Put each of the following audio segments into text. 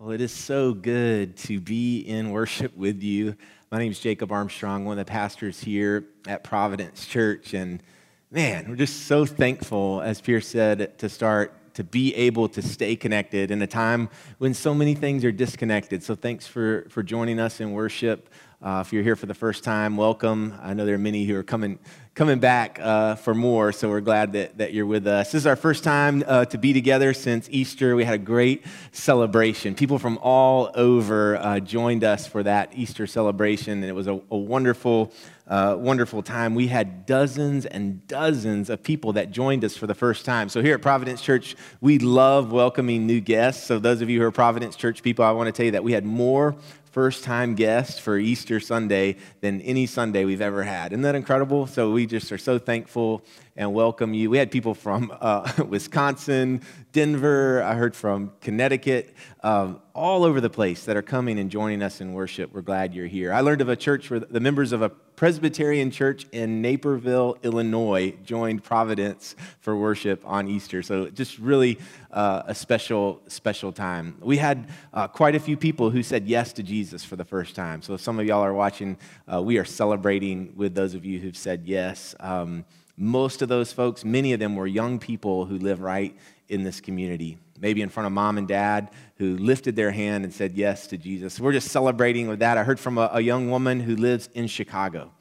Well, it is so good to be in worship with you. My name is Jacob Armstrong, one of the pastors here at Providence Church. And man, we're just so thankful, as Pierce said, to start to be able to stay connected in a time when so many things are disconnected. So thanks for, for joining us in worship. Uh, if you're here for the first time, welcome. I know there are many who are coming coming back uh, for more, so we're glad that, that you're with us. This is our first time uh, to be together since Easter. We had a great celebration. People from all over uh, joined us for that Easter celebration, and it was a, a wonderful, uh, wonderful time. We had dozens and dozens of people that joined us for the first time. So here at Providence Church, we love welcoming new guests. So those of you who are Providence Church people, I want to tell you that we had more first time guest for Easter Sunday than any Sunday we've ever had. Isn't that incredible? So we just are so thankful and welcome you. We had people from uh, Wisconsin, Denver, I heard from Connecticut, um, all over the place that are coming and joining us in worship. We're glad you're here. I learned of a church where the members of a Presbyterian church in Naperville, Illinois, joined Providence for worship on Easter. So just really uh, a special, special time. We had uh, quite a few people who said yes to Jesus for the first time. So if some of y'all are watching, uh, we are celebrating with those of you who've said yes. Um, most of those folks, many of them were young people who live right in this community, maybe in front of mom and dad who lifted their hand and said yes to Jesus. We're just celebrating with that. I heard from a, a young woman who lives in Chicago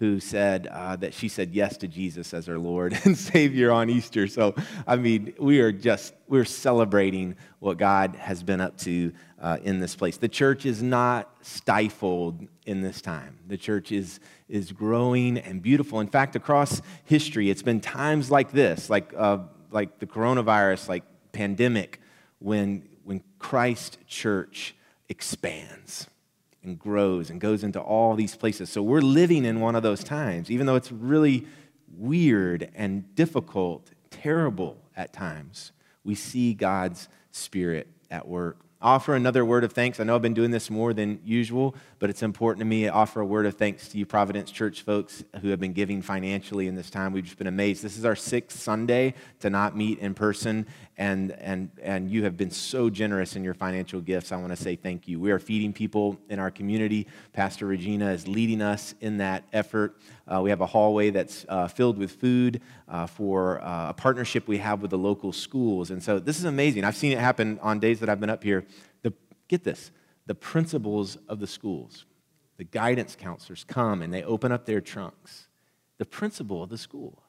who said uh, that she said yes to Jesus as her Lord and Savior on Easter. So, I mean, we are just, we're celebrating what God has been up to uh, in this place. The church is not stifled in this time. The church is, is growing and beautiful. In fact, across history, it's been times like this, like, uh, like the coronavirus, like pandemic, when, when Christ church expands and grows and goes into all these places. So we're living in one of those times, even though it's really weird and difficult, terrible at times. We see God's Spirit at work offer another word of thanks. I know I've been doing this more than usual, but it's important to me to offer a word of thanks to you, Providence Church folks who have been giving financially in this time. We've just been amazed. This is our sixth Sunday to not meet in person, and, and, and you have been so generous in your financial gifts. I want to say thank you. We are feeding people in our community. Pastor Regina is leading us in that effort. Uh, we have a hallway that's uh, filled with food uh, for uh, a partnership we have with the local schools. And so this is amazing. I've seen it happen on days that I've been up here. The, get this the principals of the schools, the guidance counselors come and they open up their trunks. The principal of the school,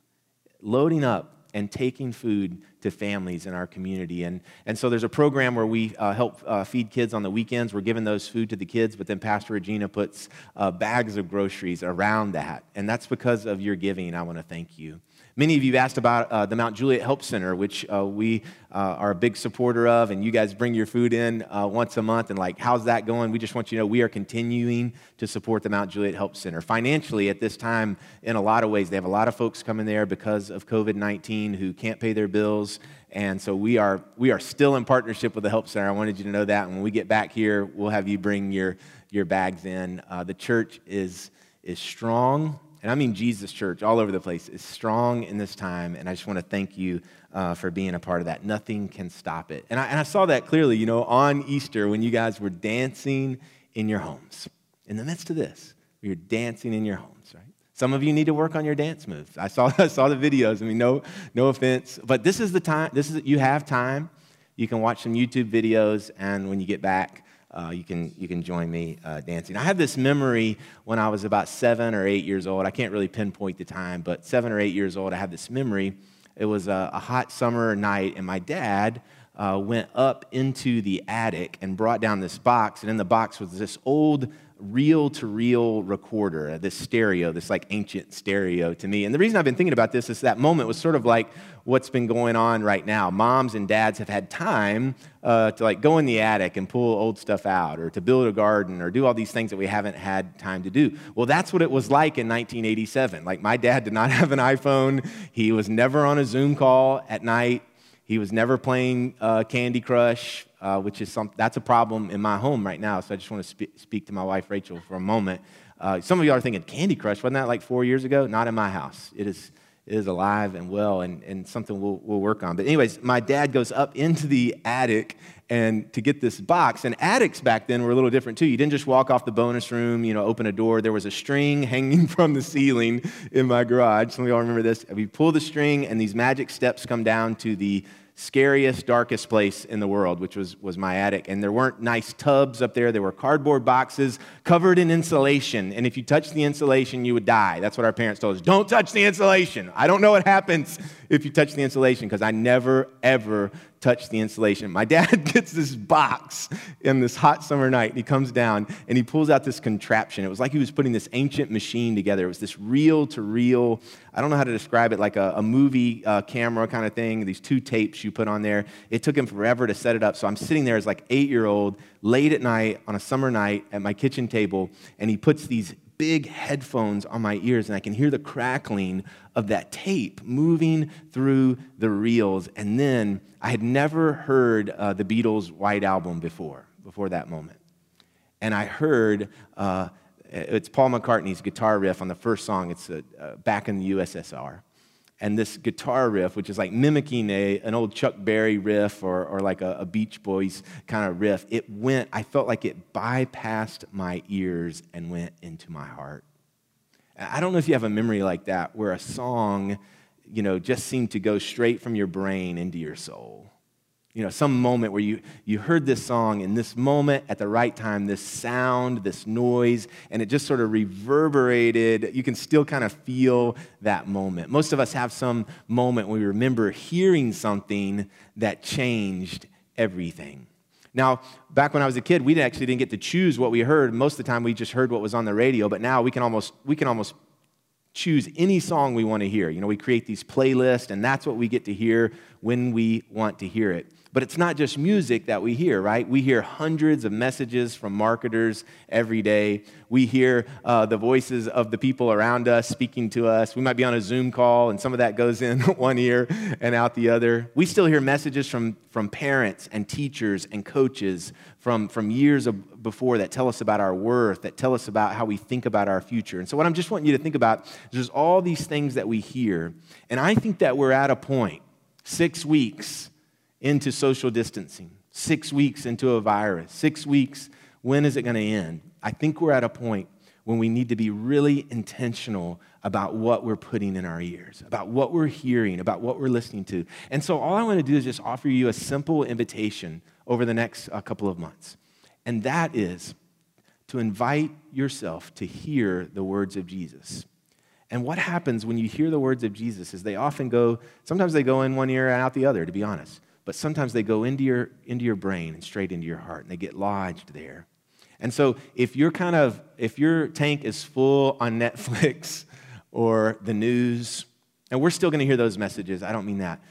loading up and taking food to families in our community. And, and so there's a program where we uh, help uh, feed kids on the weekends. We're giving those food to the kids, but then Pastor Regina puts uh, bags of groceries around that. And that's because of your giving. I want to thank you. Many of you asked about uh, the Mount Juliet Help Center, which uh, we uh, are a big supporter of, and you guys bring your food in uh, once a month. And like, how's that going? We just want you to know we are continuing to support the Mount Juliet Help Center financially at this time. In a lot of ways, they have a lot of folks coming there because of COVID 19 who can't pay their bills. And so we are, we are still in partnership with the Help Center. I wanted you to know that. And when we get back here, we'll have you bring your, your bags in. Uh, the church is, is strong and I mean Jesus Church all over the place, is strong in this time. And I just want to thank you uh, for being a part of that. Nothing can stop it. And I, and I saw that clearly, you know, on Easter when you guys were dancing in your homes. In the midst of this, you're dancing in your homes, right? Some of you need to work on your dance moves. I saw, I saw the videos. I mean, no, no offense, but this is the time. This is you have time. You can watch some YouTube videos, and when you get back, uh, you, can, you can join me uh, dancing. I have this memory when I was about seven or eight years old. I can't really pinpoint the time, but seven or eight years old, I have this memory. It was a, a hot summer night, and my dad uh, went up into the attic and brought down this box, and in the box was this old reel to reel recorder, this stereo, this like ancient stereo to me. And the reason I've been thinking about this is that moment was sort of like what's been going on right now. Moms and dads have had time uh, to like go in the attic and pull old stuff out or to build a garden or do all these things that we haven't had time to do. Well, that's what it was like in 1987. Like my dad did not have an iPhone. He was never on a Zoom call at night. He was never playing uh, Candy Crush, uh, which is some, that's a problem in my home right now. So I just want to spe- speak to my wife, Rachel, for a moment. Uh, some of you are thinking, Candy Crush, wasn't that like four years ago? Not in my house. It is, is alive and well and, and something we'll, we'll work on. But, anyways, my dad goes up into the attic and to get this box. And attics back then were a little different too. You didn't just walk off the bonus room, you know, open a door. There was a string hanging from the ceiling in my garage. Some of y'all remember this. We pull the string, and these magic steps come down to the scariest, darkest place in the world, which was, was my attic. And there weren't nice tubs up there. There were cardboard boxes covered in insulation. And if you touched the insulation, you would die. That's what our parents told us. Don't touch the insulation. I don't know what happens if you touch the insulation because I never, ever touch the insulation. My dad gets this box in this hot summer night, and he comes down and he pulls out this contraption. It was like he was putting this ancient machine together. It was this reel to reel, I don't know how to describe it, like a, a movie uh, camera kind of thing, these two tapes you put on there. It took him forever to set it up. So I'm sitting there as like eight year old, late at night on a summer night at my kitchen table, and he puts these big headphones on my ears and I can hear the crackling of that tape moving through the reels. And then I had never heard uh, the Beatles' White Album before, before that moment. And I heard uh, it's Paul McCartney's guitar riff on the first song. It's uh, back in the USSR and this guitar riff, which is like mimicking a, an old Chuck Berry riff or, or like a, a Beach Boys kind of riff, it went, I felt like it bypassed my ears and went into my heart. I don't know if you have a memory like that where a song, you know, just seemed to go straight from your brain into your soul. You know, some moment where you, you heard this song in this moment at the right time, this sound, this noise, and it just sort of reverberated. You can still kind of feel that moment. Most of us have some moment when we remember hearing something that changed everything. Now, back when I was a kid, we actually didn't get to choose what we heard. Most of the time, we just heard what was on the radio, but now we can almost, we can almost choose any song we want to hear. You know, we create these playlists, and that's what we get to hear when we want to hear it. But it's not just music that we hear, right? We hear hundreds of messages from marketers every day. We hear uh, the voices of the people around us speaking to us. We might be on a Zoom call, and some of that goes in one ear and out the other. We still hear messages from, from parents and teachers and coaches from, from years of, before that tell us about our worth, that tell us about how we think about our future. And so, what I'm just wanting you to think about is there's all these things that we hear, and I think that we're at a point, six weeks into social distancing, six weeks into a virus, six weeks, when is it going to end? I think we're at a point when we need to be really intentional about what we're putting in our ears, about what we're hearing, about what we're listening to. And so, all I want to do is just offer you a simple invitation over the next uh, couple of months. And that is to invite yourself to hear the words of Jesus. And what happens when you hear the words of Jesus is they often go, sometimes they go in one ear and out the other, to be honest but sometimes they go into your, into your brain and straight into your heart, and they get lodged there. And so if you're kind of, if your tank is full on Netflix or the news, and we're still going to hear those messages, I don't mean that.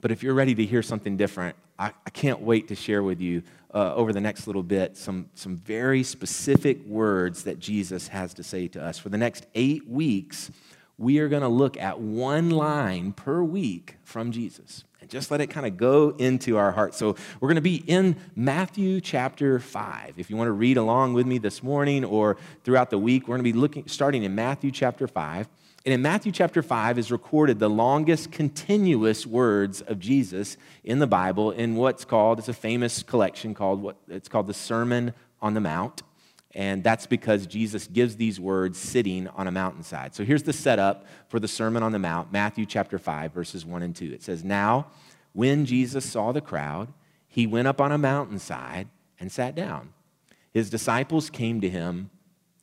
But if you're ready to hear something different, I, I can't wait to share with you uh, over the next little bit some, some very specific words that Jesus has to say to us. For the next eight weeks, we are going to look at one line per week from Jesus and just let it kind of go into our hearts. So we're going to be in Matthew chapter 5. If you want to read along with me this morning or throughout the week, we're going to be looking starting in Matthew chapter 5. And in Matthew chapter 5 is recorded the longest continuous words of Jesus in the Bible in what's called, it's a famous collection called what it's called the Sermon on the Mount. And that's because Jesus gives these words sitting on a mountainside. So here's the setup for the Sermon on the Mount, Matthew chapter 5, verses 1 and 2. It says, Now, when Jesus saw the crowd, he went up on a mountainside and sat down. His disciples came to him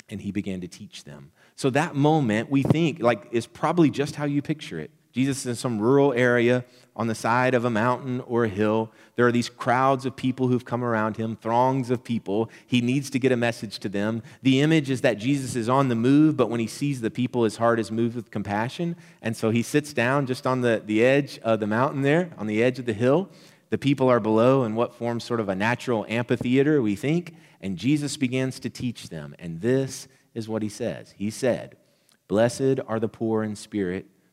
and he began to teach them. So that moment, we think, like, is probably just how you picture it. Jesus is in some rural area on the side of a mountain or a hill. There are these crowds of people who've come around him, throngs of people. He needs to get a message to them. The image is that Jesus is on the move, but when he sees the people, his heart is moved with compassion. And so he sits down just on the, the edge of the mountain there, on the edge of the hill. The people are below in what forms sort of a natural amphitheater, we think. And Jesus begins to teach them. And this is what he says He said, Blessed are the poor in spirit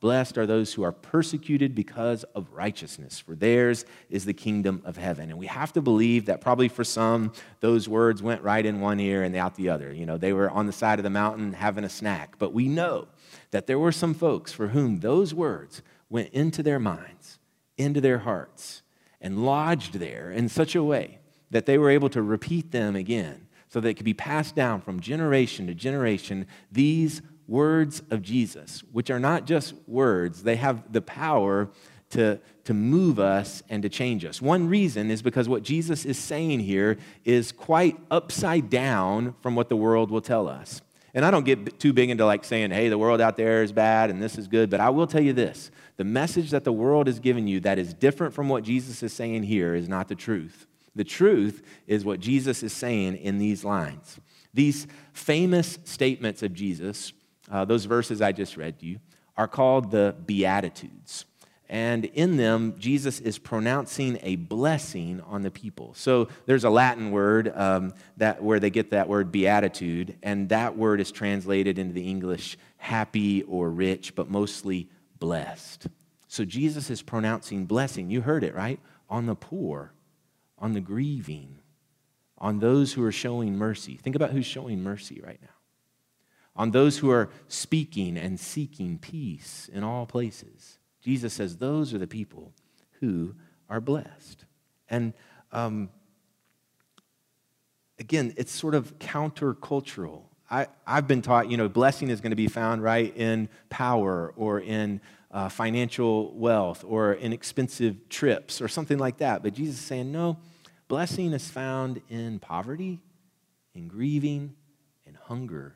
Blessed are those who are persecuted because of righteousness, for theirs is the kingdom of heaven. And we have to believe that probably for some, those words went right in one ear and out the other. You know, they were on the side of the mountain having a snack. But we know that there were some folks for whom those words went into their minds, into their hearts, and lodged there in such a way that they were able to repeat them again so that it could be passed down from generation to generation. These words of Jesus, which are not just words, they have the power to, to move us and to change us. One reason is because what Jesus is saying here is quite upside down from what the world will tell us. And I don't get too big into like saying, hey, the world out there is bad and this is good, but I will tell you this the message that the world is giving you that is different from what Jesus is saying here is not the truth. The truth is what Jesus is saying in these lines. These famous statements of Jesus uh, those verses I just read to you, are called the Beatitudes. And in them, Jesus is pronouncing a blessing on the people. So there's a Latin word um, that, where they get that word beatitude, and that word is translated into the English happy or rich, but mostly blessed. So Jesus is pronouncing blessing. You heard it, right? On the poor, on the grieving, on those who are showing mercy. Think about who's showing mercy right now on those who are speaking and seeking peace in all places. Jesus says those are the people who are blessed. And um, again, it's sort of countercultural. I, I've been taught, you know, blessing is going to be found right in power or in uh, financial wealth or in expensive trips or something like that. But Jesus is saying, no, blessing is found in poverty, in grieving, in hunger,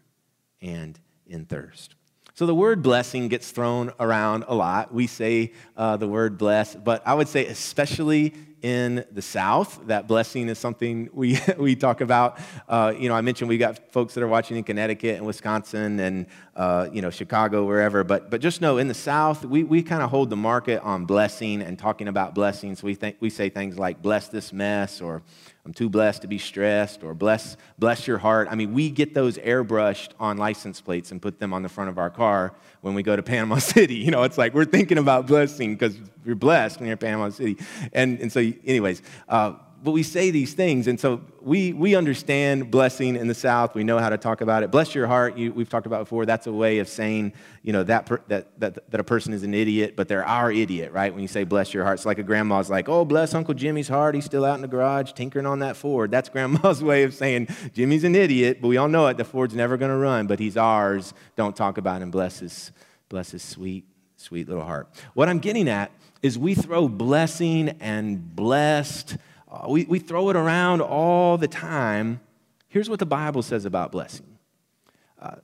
and in thirst. So the word blessing gets thrown around a lot. We say uh, the word bless, but I would say, especially in the South, that blessing is something we, we talk about. Uh, you know, I mentioned we got folks that are watching in Connecticut and Wisconsin and, uh, you know, Chicago, wherever. But, but just know in the South, we, we kind of hold the market on blessing and talking about blessings. We, think, we say things like, bless this mess or I'm too blessed to be stressed, or bless, bless your heart. I mean, we get those airbrushed on license plates and put them on the front of our car when we go to Panama City. You know, it's like we're thinking about blessing because you're blessed when you're in Panama City. And, and so, anyways, uh, but we say these things, and so we, we understand blessing in the South. We know how to talk about it. Bless your heart, you, we've talked about before. That's a way of saying, you know, that, per, that, that, that a person is an idiot, but they're our idiot, right? When you say bless your heart, it's like a grandma's like, oh, bless Uncle Jimmy's heart. He's still out in the garage tinkering on that Ford. That's grandma's way of saying Jimmy's an idiot, but we all know it. The Ford's never going to run, but he's ours. Don't talk about him. Bless his, bless his sweet, sweet little heart. What I'm getting at is we throw blessing and blessed uh, we, we throw it around all the time. Here's what the Bible says about blessing. Uh,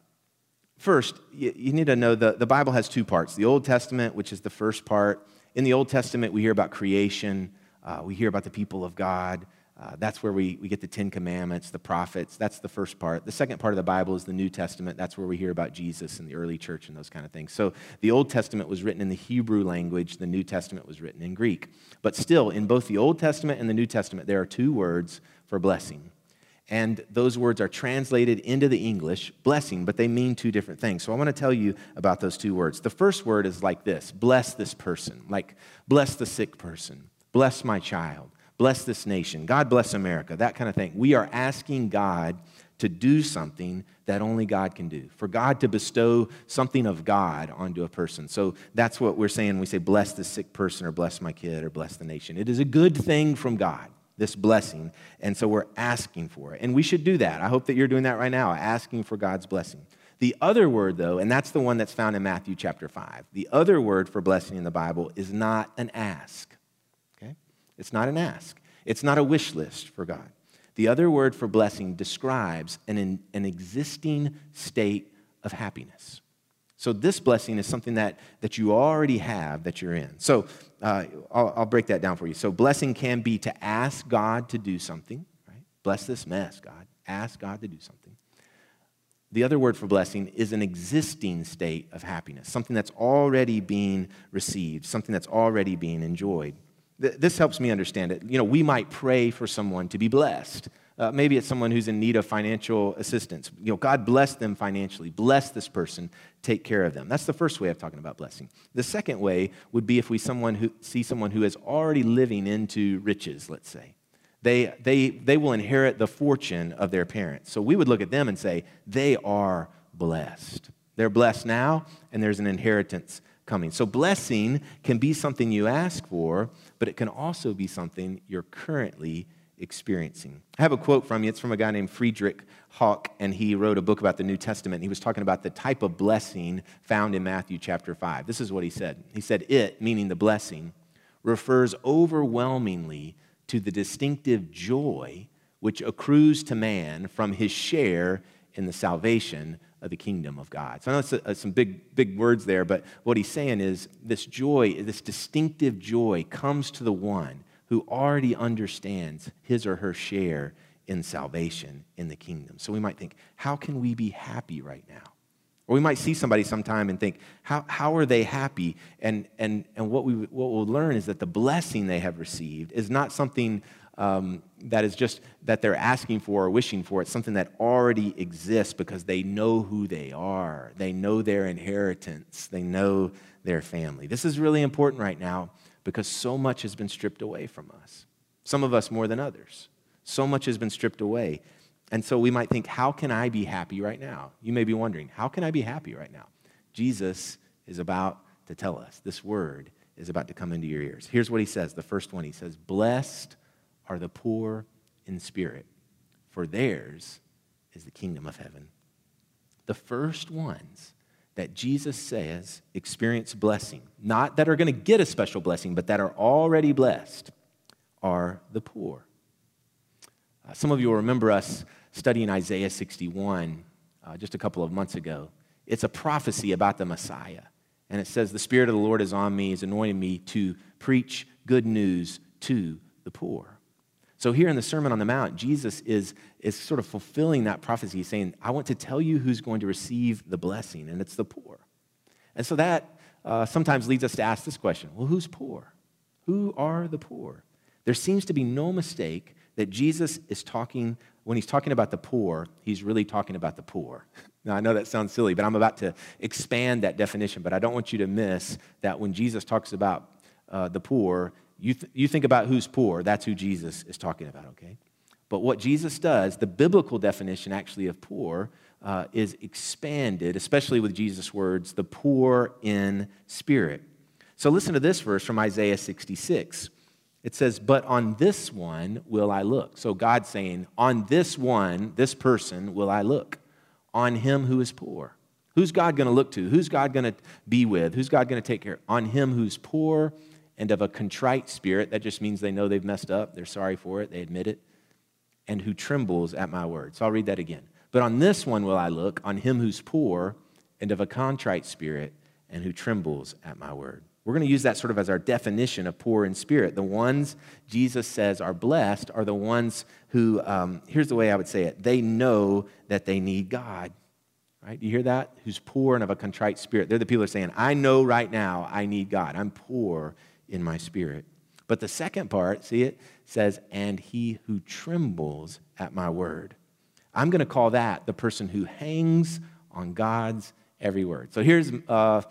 first, you, you, need to know the, the Bible has two parts the Old Testament, which is the first part. In the Old Testament, we hear about creation, uh, we hear about the people of God. Uh, that's where we, we get the Ten Commandments, the prophets. That's the first part. The second part of the Bible is the New Testament. That's where we hear about Jesus and the early church and those kind of things. So the Old Testament was written in the Hebrew language, the New Testament was written in Greek. But still, in both the Old Testament and the New Testament, there are two words for blessing. And those words are translated into the English blessing, but they mean two different things. So I want to tell you about those two words. The first word is like this bless this person, like bless the sick person, bless my child bless this nation, God bless America, that kind of thing. We are asking God to do something that only God can do, for God to bestow something of God onto a person. So that's what we're saying. We say, bless the sick person, or bless my kid, or bless the nation. It is a good thing from God, this blessing. And so we're asking for it. And we should do that. I hope that you're doing that right now, asking for God's blessing. The other word, though, and that's the one that's found in Matthew chapter 5, the other word for blessing in the Bible is not an ask. It's not an ask, it's not a wish list for God. The other word for blessing describes an, an existing state of happiness. So, this blessing is something that, that you already have that you're in. So, uh, I'll, I'll break that down for you. So, blessing can be to ask God to do something, right? Bless this mess, God. Ask God to do something. the other word for blessing is an existing state of happiness, something that's already being received, something that's already being enjoyed. This helps me understand it. You know, we might pray for someone to be blessed. Uh, maybe it's someone who's in need of financial assistance. You know, God bless them financially. Bless this person. Take care of them. That's the first way of talking about blessing. The second way would be if we someone who, see someone who is already living into riches, let's say. They, they, they will inherit the fortune of their parents. So we would look at them and say, they are blessed. They're blessed now, and there's an inheritance coming. So blessing can be something you ask for, but it can also be something you're currently experiencing. I have a quote from you. It's from a guy named Friedrich Hauck, and he wrote a book about the New Testament. He was talking about the type of blessing found in Matthew chapter 5. This is what he said. He said, It, meaning the blessing, refers overwhelmingly to the distinctive joy which accrues to man from his share in the salvation of the kingdom of God. So I know it's a, some big, big words there, but what he's saying is this joy, this distinctive joy comes to the one who already understands his or her share in salvation in the kingdom. So we might think, how can we be happy right now? Or we might see somebody sometime and think, how, how are they happy? And, and, and what, we, what we'll learn is that the blessing they have received is not something um, that is just that they're asking for or wishing for. It's something that already exists because they know who they are. They know their inheritance. They know their family. This is really important right now because so much has been stripped away from us. Some of us more than others. So much has been stripped away. And so we might think, how can I be happy right now? You may be wondering, how can I be happy right now? Jesus is about to tell us. This word is about to come into your ears. Here's what he says the first one he says, Blessed are the poor in spirit, for theirs is the kingdom of heaven. The first ones that Jesus says experience blessing, not that are going to get a special blessing, but that are already blessed, are the poor. Uh, some of you will remember us studying Isaiah 61 uh, just a couple of months ago. It's a prophecy about the Messiah. And it says, The Spirit of the Lord is on me, He's anointed me to preach good news to the poor. So, here in the Sermon on the Mount, Jesus is, is sort of fulfilling that prophecy. Saying, I want to tell you who's going to receive the blessing, and it's the poor. And so that uh, sometimes leads us to ask this question well, who's poor? Who are the poor? There seems to be no mistake that Jesus is talking, when he's talking about the poor, he's really talking about the poor. Now, I know that sounds silly, but I'm about to expand that definition, but I don't want you to miss that when Jesus talks about uh, the poor, you, th- you think about who's poor, that's who Jesus is talking about, okay? But what Jesus does, the biblical definition actually of poor, uh, is expanded, especially with Jesus' words, the poor in spirit. So listen to this verse from Isaiah 66. It says, But on this one will I look. So God's saying, On this one, this person, will I look. On him who is poor. Who's God going to look to? Who's God going to be with? Who's God going to take care? On him who's poor and of a contrite spirit. That just means they know they've messed up, they're sorry for it, they admit it, and who trembles at my word. So I'll read that again. But on this one will I look, on him who's poor and of a contrite spirit, and who trembles at my word. We're going to use that sort of as our definition of poor in spirit. The ones Jesus says are blessed are the ones who, um, here's the way I would say it, they know that they need God. Right? You hear that? Who's poor and of a contrite spirit. They're the people who are saying, I know right now I need God. I'm poor in my spirit. But the second part, see it, says, and he who trembles at my word. I'm going to call that the person who hangs on God's every word. So here's uh,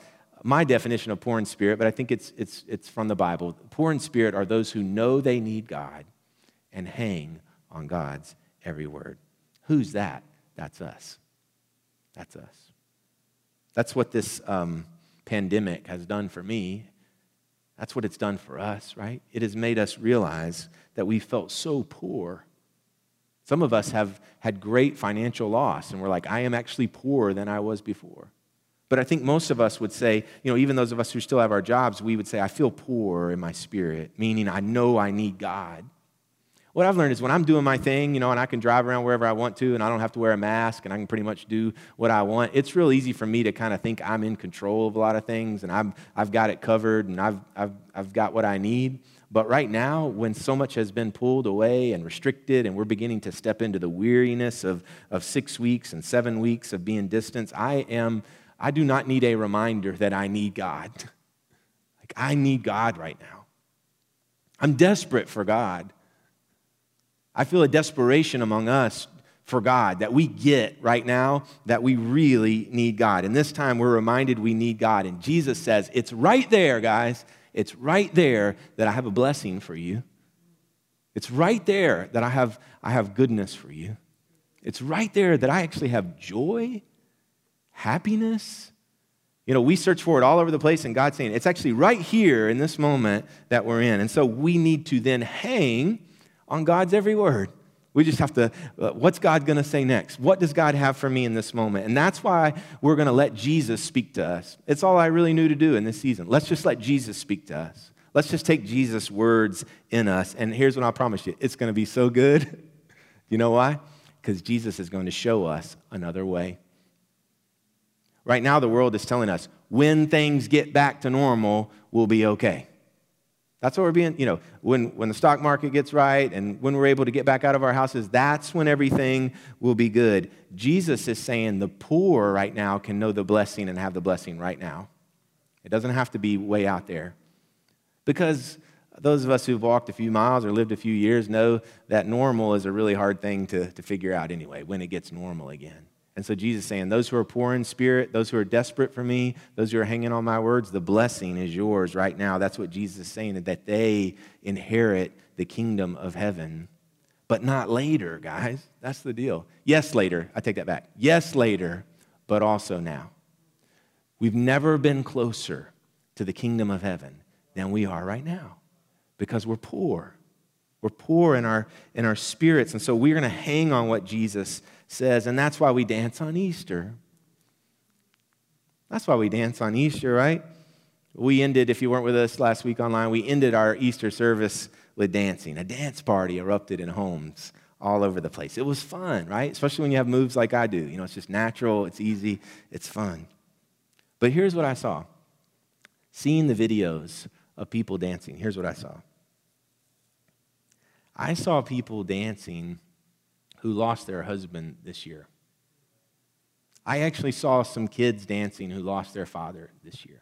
my definition of poor in spirit, but I think it's, it's, it's from the Bible. Poor in spirit are those who know they need God and hang on God's every word. Who's that? That's us. That's us. That's what this um, pandemic has done for me that's what it's done for us, right? It has made us realize that we felt so poor. Some of us have had great financial loss, and we're like, I am actually poorer than I was before. But I think most of us would say, you know, even those of us who still have our jobs, we would say, I feel poor in my spirit, meaning I know I need God what I've learned is when I'm doing my thing, you know, and I can drive around wherever I want to and I don't have to wear a mask and I can pretty much do what I want, it's real easy for me to kind of think I'm in control of a lot of things and I've, I've got it covered and I've, I've, I've got what I need. But right now, when so much has been pulled away and restricted, and we're beginning to step into the weariness of, of six weeks and seven weeks of being distanced, I am, I do not need a reminder that I need God. Like, I need God right now. I'm desperate for God. I feel a desperation among us for God that we get right now that we really need God. And this time we're reminded we need God. And Jesus says, It's right there, guys. It's right there that I have a blessing for you. It's right there that I have, I have goodness for you. It's right there that I actually have joy, happiness. You know, we search for it all over the place, and God's saying it's actually right here in this moment that we're in. And so we need to then hang on God's every word. We just have to, uh, what's God going to say next? What does God have for me in this moment? And that's why we're going to let Jesus speak to us. It's all I really knew to do in this season. Let's just let Jesus speak to us. Let's just take Jesus' words in us. And here's what I promise you it's going to be so good. you know why? Because Jesus is going to show us another way. Right now, the world is telling us when things get back to normal, we'll be okay. That's what we're being, you know, when, when the stock market gets right and when we're able to get back out of our houses, that's when everything will be good. Jesus is saying the poor right now can know the blessing and have the blessing right now. It doesn't have to be way out there. Because those of us who've walked a few miles or lived a few years know that normal is a really hard thing to, to figure out anyway, when it gets normal again. And so Jesus is saying, Those who are poor in spirit, those who are desperate for me, those who are hanging on my words, the blessing is yours right now. That's what Jesus is saying, that they inherit the kingdom of heaven. But not later, guys. That's the deal. Yes, later. I take that back. Yes, later, but also now. We've never been closer to the kingdom of heaven than we are right now because we're poor. We're poor in our, in our spirits. And so we're going to hang on what Jesus says. And that's why we dance on Easter. That's why we dance on Easter, right? We ended, if you weren't with us last week online, we ended our Easter service with dancing. A dance party erupted in homes all over the place. It was fun, right? Especially when you have moves like I do. You know, it's just natural, it's easy, it's fun. But here's what I saw seeing the videos of people dancing, here's what I saw. I saw people dancing who lost their husband this year. I actually saw some kids dancing who lost their father this year.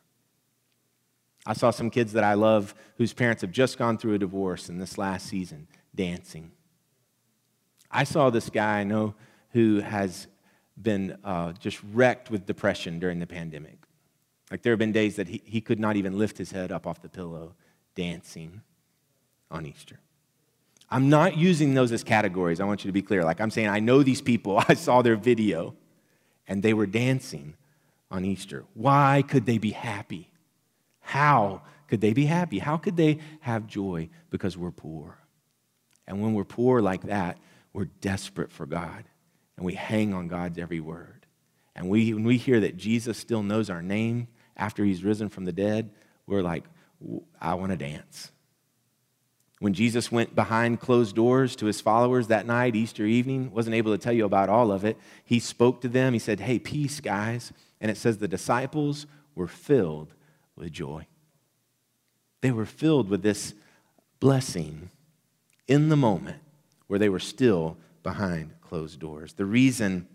I saw some kids that I love whose parents have just gone through a divorce in this last season dancing. I saw this guy I know who has been uh, just wrecked with depression during the pandemic. Like there have been days that he, he could not even lift his head up off the pillow dancing on Easter. I'm not using those as categories. I want you to be clear. Like I'm saying, I know these people. I saw their video and they were dancing on Easter. Why could they be happy? How could they be happy? How could they have joy? Because we're poor. And when we're poor like that, we're desperate for God and we hang on God's every word. And we, when we hear that Jesus still knows our name after he's risen from the dead, we're like, I want to dance. When Jesus went behind closed doors to his followers that night, Easter evening, wasn't able to tell you about all of it. He spoke to them. He said, Hey, peace, guys. And it says the disciples were filled with joy. They were filled with this blessing in the moment where they were still behind closed doors. The reason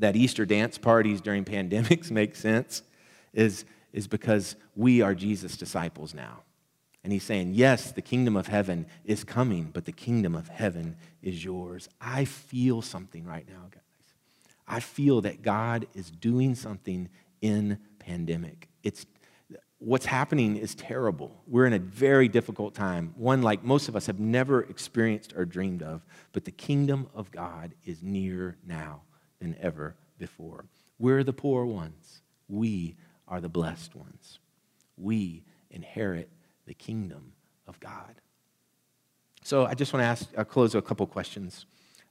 that Easter dance parties during pandemics make sense is, is because we are Jesus' disciples now. And he's saying, Yes, the kingdom of heaven is coming, but the kingdom of heaven is yours. I feel something right now, guys. I feel that God is doing something in pandemic. It's what's happening is terrible. We're in a very difficult time, one like most of us have never experienced or dreamed of, but the kingdom of God is near now than ever before. We're the poor ones. We are the blessed ones. We inherit the kingdom of God. So I just want to ask, I'll close with a couple questions.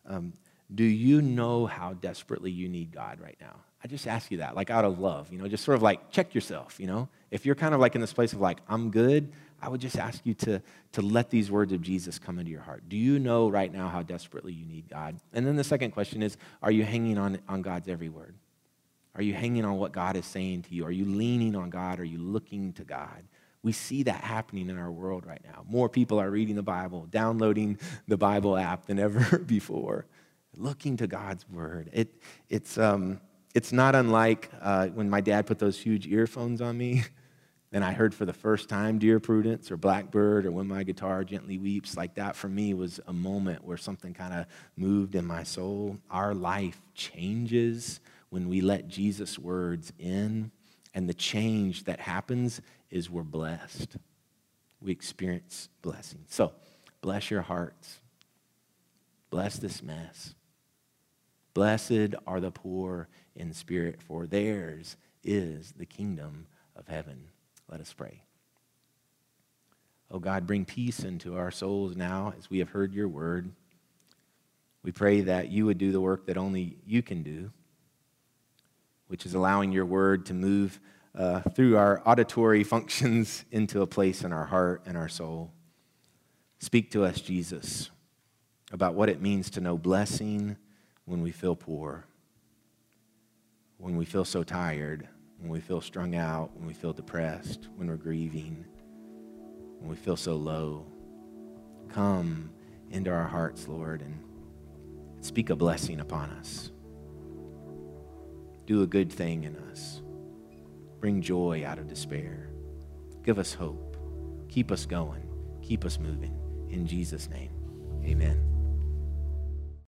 Um, do you know how desperately you need God right now? I just ask you that, like out of love, you know, just sort of like check yourself, you know. If you're kind of like in this place of like, I'm good, I would just ask you to, to let these words of Jesus come into your heart. Do you know right now how desperately you need God? And then the second question is, are you hanging on, on God's every word? Are you hanging on what God is saying to you? Are you leaning on God? Are you looking to God? We see that happening in our world right now. More people are reading the Bible, downloading the Bible app than ever before, looking to God's word. It, it's, um, it's not unlike uh, when my dad put those huge earphones on me. and I heard for the first time Dear Prudence or Blackbird or When My Guitar Gently Weeps. Like that for me was a moment where something kind of moved in my soul. Our life changes when we let Jesus' words in. And the change that happens is we're blessed. We experience blessing. So, bless your hearts. Bless this mess. Blessed are the poor in spirit, for theirs is the kingdom of heaven. Let us pray. Oh God, bring peace into our souls now as we have heard your word. We pray that you would do the work that only you can do, which is allowing your word to move uh, through our auditory functions into a place in our heart and our soul. Speak to us, Jesus, about what it means to know blessing when we feel poor, when we feel so tired when we feel strung out, when we feel depressed, when we're grieving, when we feel so low. Come into our hearts, Lord, and speak a blessing upon us. Do a good thing in us. Bring joy out of despair. Give us hope. Keep us going. Keep us moving. In Jesus' name, amen.